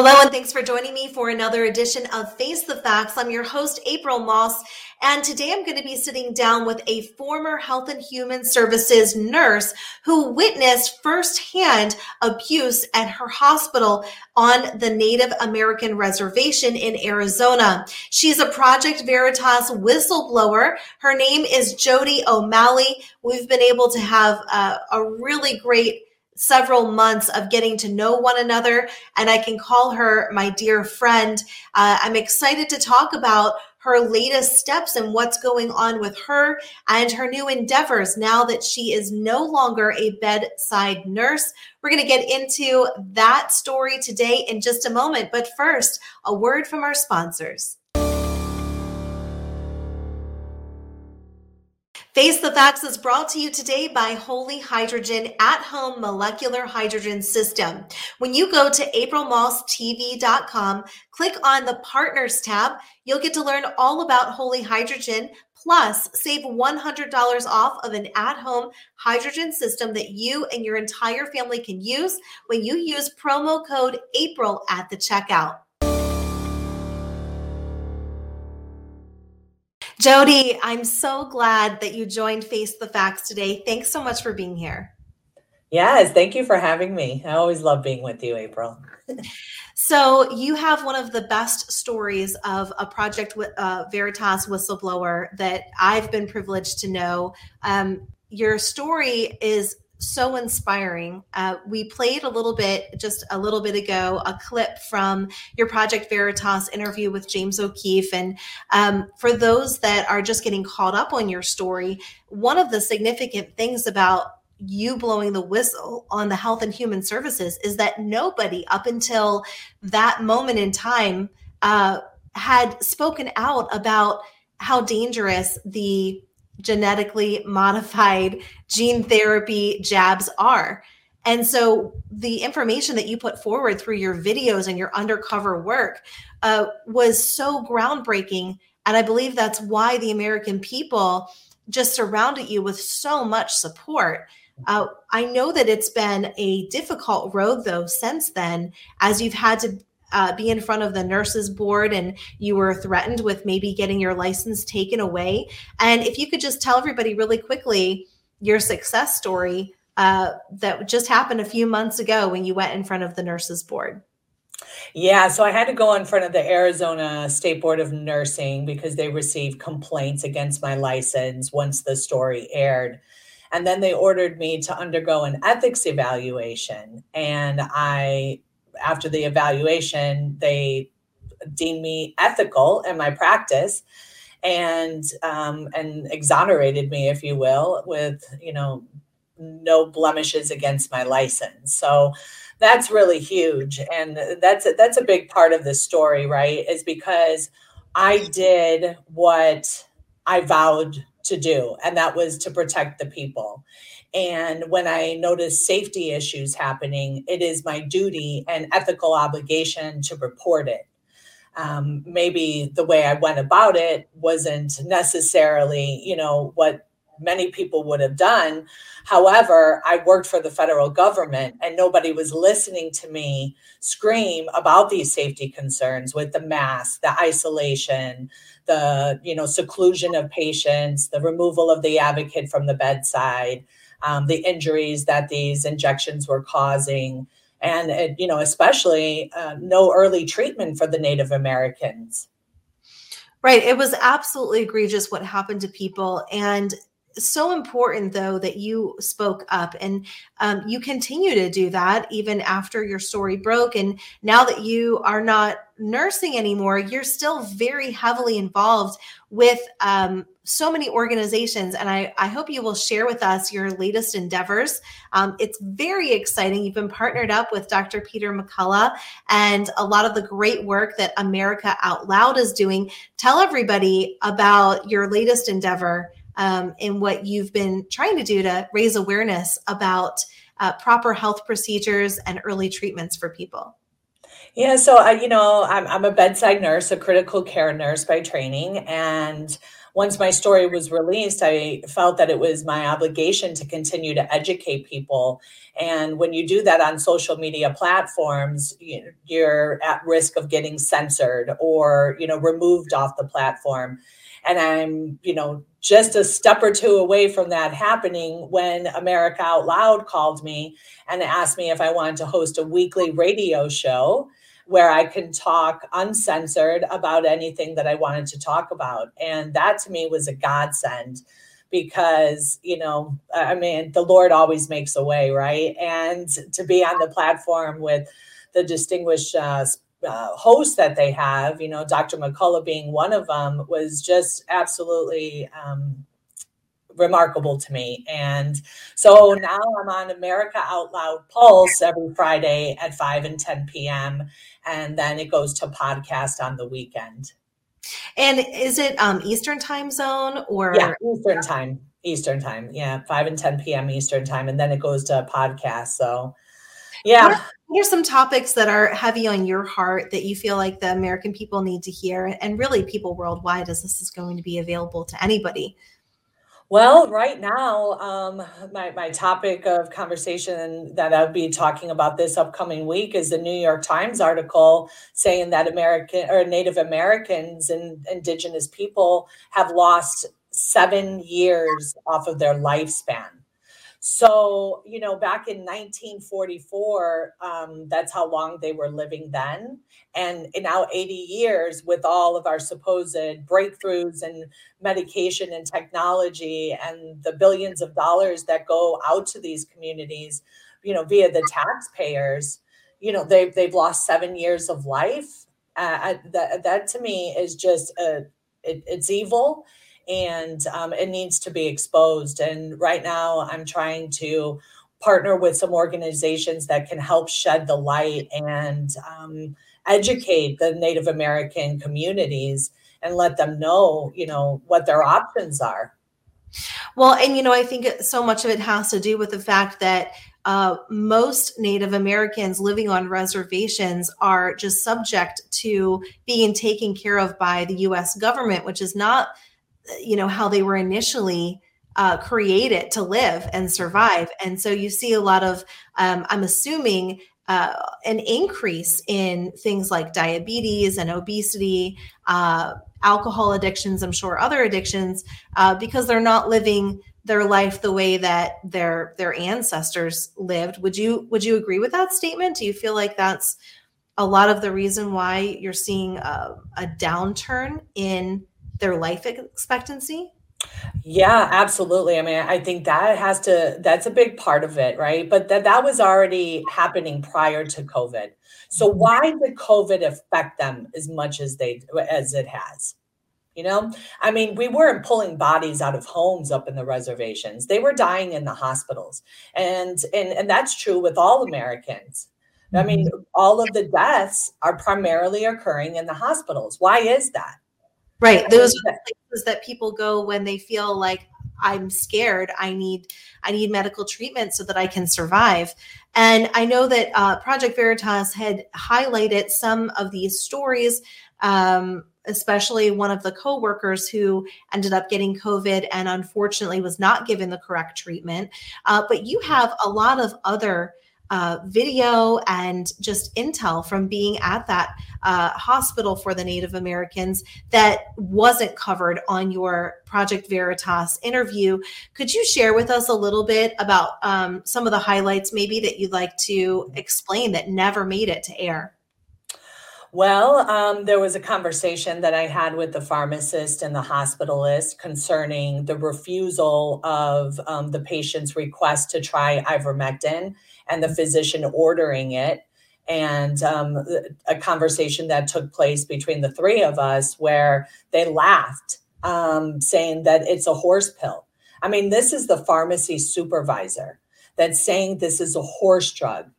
Hello, and thanks for joining me for another edition of Face the Facts. I'm your host, April Moss, and today I'm going to be sitting down with a former Health and Human Services nurse who witnessed firsthand abuse at her hospital on the Native American reservation in Arizona. She's a Project Veritas whistleblower. Her name is Jodi O'Malley. We've been able to have uh, a really great several months of getting to know one another, and I can call her my dear friend. Uh, I'm excited to talk about her latest steps and what's going on with her and her new endeavors now that she is no longer a bedside nurse. We're going to get into that story today in just a moment. But first, a word from our sponsors. Face the Facts is brought to you today by Holy Hydrogen at Home Molecular Hydrogen System. When you go to aprilmosstv.com, click on the Partners tab, you'll get to learn all about Holy Hydrogen, plus save $100 off of an at home hydrogen system that you and your entire family can use when you use promo code APRIL at the checkout. Jodi, I'm so glad that you joined Face the Facts today. Thanks so much for being here. Yes, thank you for having me. I always love being with you, April. so, you have one of the best stories of a Project with uh, Veritas whistleblower that I've been privileged to know. Um, your story is so inspiring. Uh, we played a little bit, just a little bit ago, a clip from your Project Veritas interview with James O'Keefe. And um, for those that are just getting caught up on your story, one of the significant things about you blowing the whistle on the health and human services is that nobody up until that moment in time uh, had spoken out about how dangerous the genetically modified gene therapy jabs are. And so the information that you put forward through your videos and your undercover work uh, was so groundbreaking. And I believe that's why the American people just surrounded you with so much support. Uh, I know that it's been a difficult road, though, since then, as you've had to uh, be in front of the nurses board and you were threatened with maybe getting your license taken away. And if you could just tell everybody really quickly your success story uh, that just happened a few months ago when you went in front of the nurses board. Yeah, so I had to go in front of the Arizona State Board of Nursing because they received complaints against my license once the story aired. And then they ordered me to undergo an ethics evaluation. And I after the evaluation, they deemed me ethical in my practice and um, and exonerated me, if you will, with you know no blemishes against my license. So that's really huge, and that's a, that's a big part of the story, right? Is because I did what I vowed to do, and that was to protect the people. And when I notice safety issues happening, it is my duty and ethical obligation to report it. Um, maybe the way I went about it wasn't necessarily, you know, what many people would have done. However, I worked for the federal government and nobody was listening to me scream about these safety concerns with the mask, the isolation, the, you know, seclusion of patients, the removal of the advocate from the bedside, um, the injuries that these injections were causing, and it, you know, especially uh, no early treatment for the Native Americans. Right. It was absolutely egregious what happened to people. And so important though that you spoke up and um, you continue to do that even after your story broke and now that you are not nursing anymore you're still very heavily involved with um, so many organizations and I, I hope you will share with us your latest endeavors. Um, it's very exciting. You've been partnered up with dr peter mccullough and a lot of the great work that america out loud is doing. Tell everybody about your latest endeavor um, in what you've been trying to do to raise awareness about uh, proper health procedures and early treatments for people. Yeah, so I, you know, I'm, I'm a bedside nurse, a critical care nurse by training, and once my story was released, I felt that it was my obligation to continue to educate people. And when you do that on social media platforms, you're at risk of getting censored or, you know, removed off the platform. And I'm, you know, just a step or two away from that happening when America Out Loud called me and asked me if I wanted to host a weekly radio show where I can talk uncensored about anything that I wanted to talk about. And that to me was a godsend because, you know, I mean, the Lord always makes a way, right? And to be on the platform with the distinguished uh, uh, hosts that they have, you know, Dr. McCullough being one of them, was just absolutely um, remarkable to me. And so now I'm on America Out Loud Pulse every Friday at 5 and 10 p.m. And then it goes to podcast on the weekend. And is it um, Eastern time zone or? Yeah, Eastern time. Eastern time. Yeah, 5 and 10 p.m. Eastern time. And then it goes to podcast. So, yeah. What are some topics that are heavy on your heart that you feel like the American people need to hear, and really people worldwide, as this is going to be available to anybody? Well, right now, um, my, my topic of conversation that I'll be talking about this upcoming week is the New York Times article saying that American or Native Americans and Indigenous people have lost seven years off of their lifespan. So, you know, back in 1944, um, that's how long they were living then. And now, 80 years with all of our supposed breakthroughs and medication and technology and the billions of dollars that go out to these communities, you know, via the taxpayers, you know, they've, they've lost seven years of life. Uh, that, that to me is just a, it, it's evil and um, it needs to be exposed. And right now, I'm trying to partner with some organizations that can help shed the light and um, educate the Native American communities and let them know, you know, what their options are. Well, and you know, I think so much of it has to do with the fact that uh, most Native Americans living on reservations are just subject to being taken care of by the U.S. government, which is not you know how they were initially uh, created to live and survive. And so you see a lot of um, i'm assuming uh, an increase in things like diabetes and obesity uh, alcohol addictions i'm sure other addictions uh, because they're not living their life the way that their their ancestors lived. Would you would you agree with that statement? Do you feel like that's a lot of the reason why you're seeing a, a downturn in their life expectancy? Yeah, absolutely. I mean, I think that has to that's a big part of it, right? But that that was already happening prior to COVID. So mm-hmm. why did COVID affect them as much as they as it has? You know, I mean, we weren't pulling bodies out of homes up in the reservations. They were dying in the hospitals. And and and that's true with all Americans. I mean, mm-hmm. all of the deaths are primarily occurring in the hospitals. Why is that? Right. Those are the places that people go when they feel like I'm scared. I need I need medical treatment so that I can survive. And I know that uh, Project Veritas had highlighted some of these stories, um, especially one of the coworkers who ended up getting COVID and unfortunately was not given the correct treatment. Uh, but you have a lot of other uh, video and just intel from being at that uh, hospital for the Native Americans that wasn't covered on your Project Veritas interview. Could you share with us a little bit about um, some of the highlights, maybe that you'd like to explain that never made it to air? Well, um, there was a conversation that I had with the pharmacist and the hospitalist concerning the refusal of um, the patient's request to try ivermectin and the physician ordering it. And um, a conversation that took place between the three of us where they laughed um, saying that it's a horse pill. I mean this is the pharmacy supervisor that's saying this is a horse drug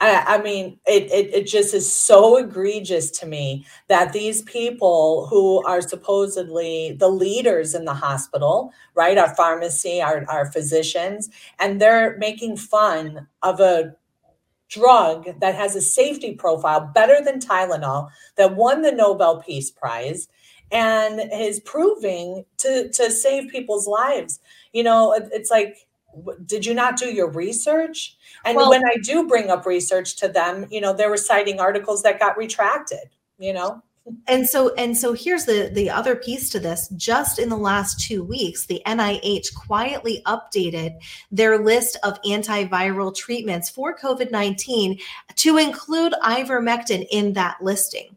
I, I mean, it, it, it just is so egregious to me that these people who are supposedly the leaders in the hospital, right, our pharmacy, our, our physicians, and they're making fun of a drug that has a safety profile better than Tylenol that won the Nobel Peace Prize and is proving to to save people's lives. You know, it's like did you not do your research? And well, when I do bring up research to them, you know, they were citing articles that got retracted, you know? And so and so here's the the other piece to this. Just in the last 2 weeks the NIH quietly updated their list of antiviral treatments for COVID-19 to include ivermectin in that listing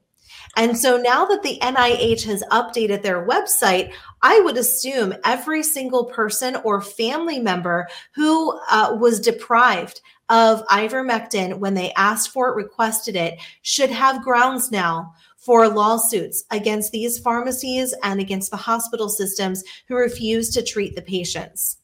and so now that the NIH has updated their website, I would assume every single person or family member who uh, was deprived of ivermectin when they asked for it, requested it, should have grounds now for lawsuits against these pharmacies and against the hospital systems who refuse to treat the patients.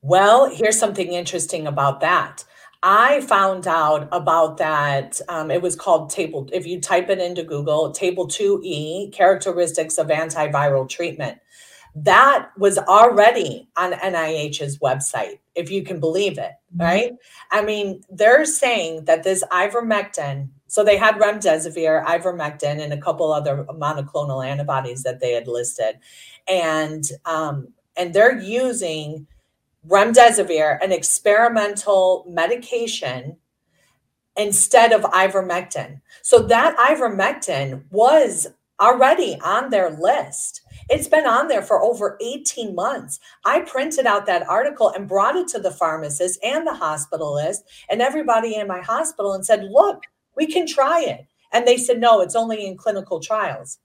Well, here's something interesting about that. I found out about that. Um, it was called table, if you type it into Google, table 2E, characteristics of antiviral treatment. That was already on NIH's website, if you can believe it, mm-hmm. right? I mean, they're saying that this ivermectin so they had remdesivir, ivermectin, and a couple other monoclonal antibodies that they had listed, and um, and they're using remdesivir, an experimental medication, instead of ivermectin. So that ivermectin was already on their list. It's been on there for over 18 months. I printed out that article and brought it to the pharmacist and the hospitalist and everybody in my hospital and said, look, we can try it. And they said, no, it's only in clinical trials.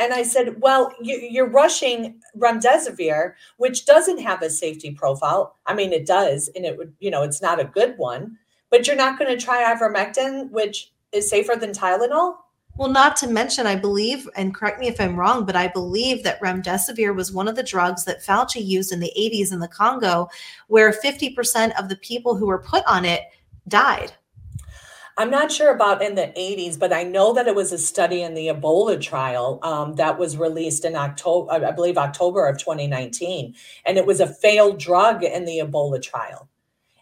And I said, well, you, are rushing remdesivir, which doesn't have a safety profile. I mean, it does, and it would, you know, it's not a good one. But you're not going to try ivermectin, which is safer than Tylenol. Well, not to mention, I believe, and correct me if I'm wrong, but I believe that remdesivir was one of the drugs that Fauci used in the 80s in the Congo, where 50% of the people who were put on it died. I'm not sure about in the 80s, but I know that it was a study in the Ebola trial um, that was released in October, I believe October of 2019, and it was a failed drug in the Ebola trial.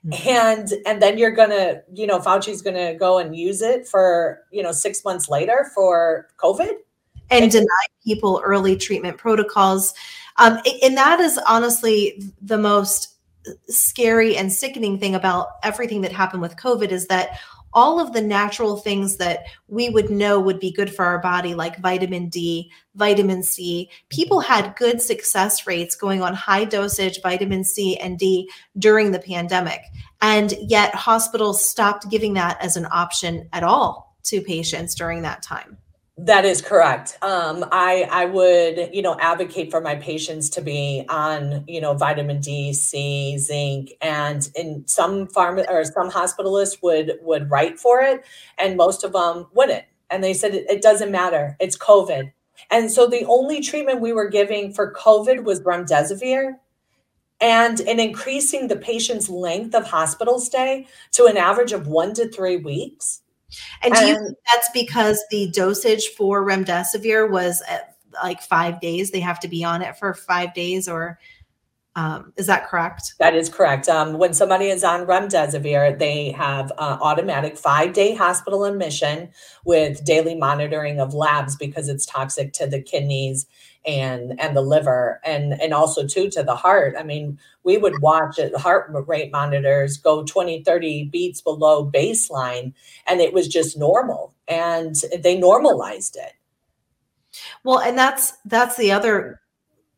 Mm-hmm. And and then you're gonna, you know, Fauci's gonna go and use it for, you know, six months later for COVID and, and deny people early treatment protocols. Um, and that is honestly the most scary and sickening thing about everything that happened with COVID is that all of the natural things that we would know would be good for our body, like vitamin D, vitamin C. People had good success rates going on high dosage vitamin C and D during the pandemic. And yet, hospitals stopped giving that as an option at all to patients during that time. That is correct. Um, I I would you know advocate for my patients to be on you know vitamin D, C, zinc, and in some farm or some hospitalists would would write for it, and most of them wouldn't. And they said it, it doesn't matter. It's COVID. And so the only treatment we were giving for COVID was remdesivir, and in increasing the patient's length of hospital stay to an average of one to three weeks and do you think that's because the dosage for remdesivir was like five days? They have to be on it for five days, or um, is that correct? That is correct. Um, when somebody is on remdesivir, they have uh, automatic five day hospital admission with daily monitoring of labs because it's toxic to the kidneys and and the liver and and also too to the heart. I mean we would watch it, heart rate monitors go 20 30 beats below baseline and it was just normal and they normalized it. Well and that's that's the other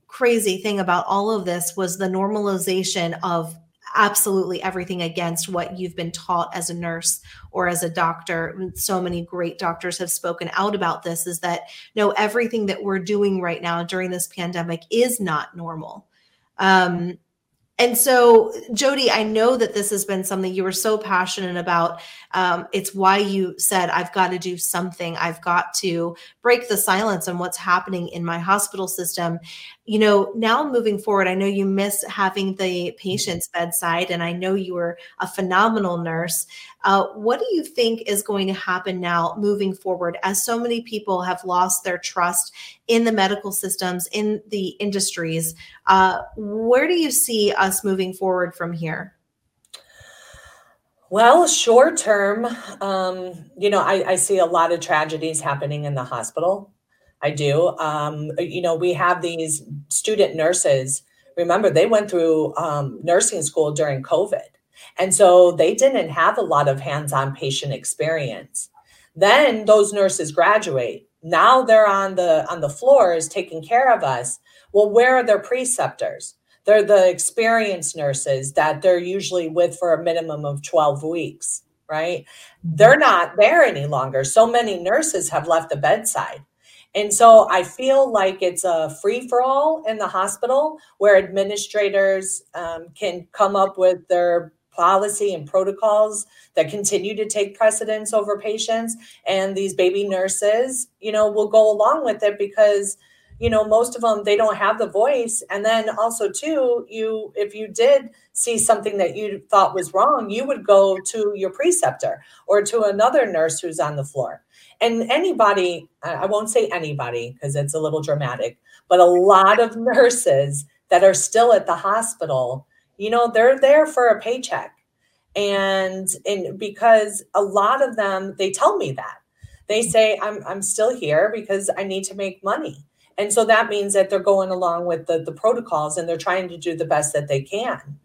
crazy thing about all of this was the normalization of absolutely everything against what you've been taught as a nurse or as a doctor. So many great doctors have spoken out about this is that no, everything that we're doing right now during this pandemic is not normal. Um, and so, Jodi, I know that this has been something you were so passionate about. Um, it's why you said, I've got to do something. I've got to break the silence on what's happening in my hospital system. You know, now moving forward, I know you miss having the patient's bedside, and I know you were a phenomenal nurse. Uh, what do you think is going to happen now moving forward as so many people have lost their trust in the medical systems, in the industries? Uh, where do you see us moving forward from here? Well, short term, um, you know, I, I, see a lot of tragedies happening in the hospital. I do. Um, you know, we have these student nurses. Remember, they went through um, nursing school during COVID. And so they didn't have a lot of hands on patient experience. Then those nurses graduate. Now they're on the on the floors taking care of us. Well, where are their preceptors? they're the experienced nurses that they're usually with for a minimum of 12 weeks, right? They're not there any longer. So many nurses have left the bedside. And so I feel like it's a free for all in the hospital where administrators um, can come up with their policy and protocols that continue to take precedence over patients. And these baby nurses, you know, will go along with it because you know most of them they don't have the voice and then also too you if you did see something that you thought was wrong you would go to your preceptor or to another nurse who's on the floor and anybody i won't say anybody because it's a little dramatic but a lot of nurses that are still at the hospital you know they're there for a paycheck and and because a lot of them they tell me that they say i'm i'm still here because i need to make money and so that means that they're going along with the, the protocols and they're trying to do the best that they can.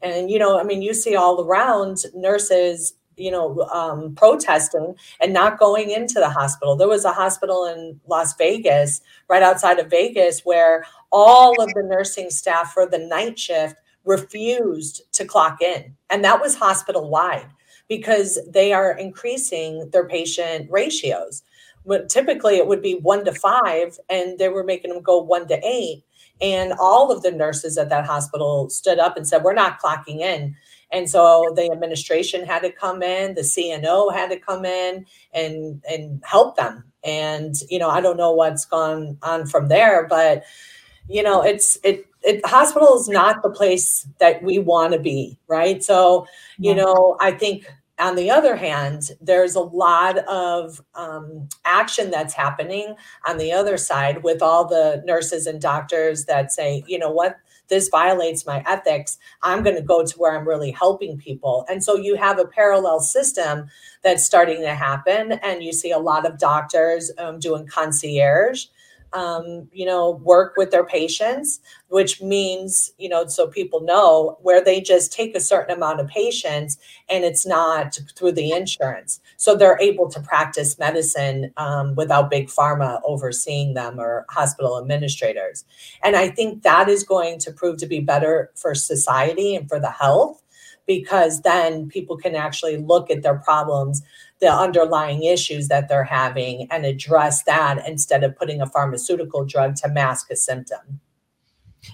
And, you know, I mean, you see all around nurses, you know, um, protesting and not going into the hospital. There was a hospital in Las Vegas, right outside of Vegas, where all of the nursing staff for the night shift refused to clock in. And that was hospital wide because they are increasing their patient ratios but typically it would be one to five, and they were making them go one to eight. And all of the nurses at that hospital stood up and said, We're not clocking in. And so the administration had to come in, the CNO had to come in and and help them. And you know, I don't know what's gone on from there, but you know, it's it it hospital is not the place that we want to be, right? So, you know, I think on the other hand, there's a lot of um, action that's happening on the other side with all the nurses and doctors that say, you know what, this violates my ethics. I'm going to go to where I'm really helping people. And so you have a parallel system that's starting to happen. And you see a lot of doctors um, doing concierge um, you know, work with their patients, which means, you know, so people know where they just take a certain amount of patients and it's not through the insurance. So they're able to practice medicine um, without big pharma overseeing them or hospital administrators. And I think that is going to prove to be better for society and for the health because then people can actually look at their problems the underlying issues that they're having and address that instead of putting a pharmaceutical drug to mask a symptom.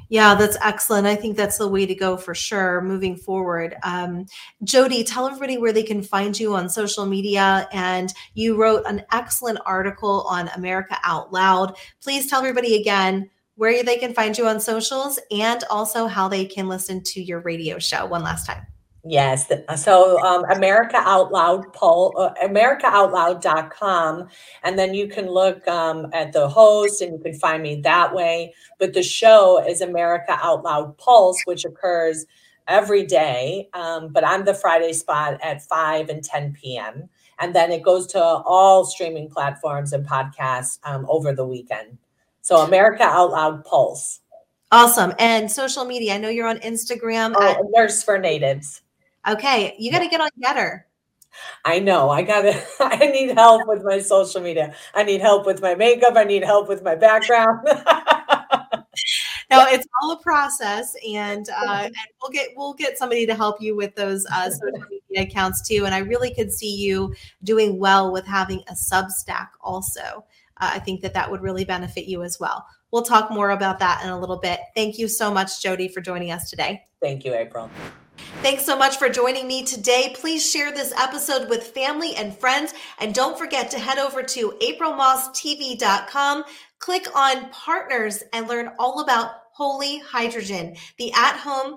Yeah, that's excellent. I think that's the way to go for sure moving forward. Um, Jodi, tell everybody where they can find you on social media. And you wrote an excellent article on America Out Loud. Please tell everybody again where they can find you on socials and also how they can listen to your radio show one last time. Yes. So um, America Out Loud poll, uh, AmericaOutloud.com. And then you can look um, at the host and you can find me that way. But the show is America Out Loud Pulse, which occurs every day. Um, but I'm the Friday spot at 5 and 10 p.m. And then it goes to all streaming platforms and podcasts um, over the weekend. So America Out Loud Pulse. Awesome. And social media. I know you're on Instagram. Oh, at- Nurse for Natives. Okay, you got to get on GETTR. I know. I got to, I need help with my social media. I need help with my makeup. I need help with my background. no, it's all a process, and, uh, and we'll get we'll get somebody to help you with those uh, social media accounts too. And I really could see you doing well with having a Substack also. Uh, I think that that would really benefit you as well. We'll talk more about that in a little bit. Thank you so much, Jodi, for joining us today. Thank you, April. Thanks so much for joining me today. Please share this episode with family and friends. And don't forget to head over to aprilmosstv.com, click on partners, and learn all about Holy Hydrogen, the at home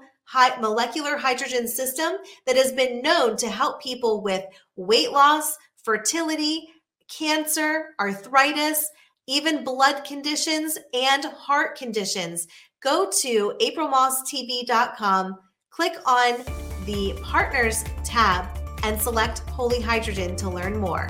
molecular hydrogen system that has been known to help people with weight loss, fertility, cancer, arthritis, even blood conditions, and heart conditions. Go to aprilmosstv.com click on the Partners tab and select Holy Hydrogen to learn more.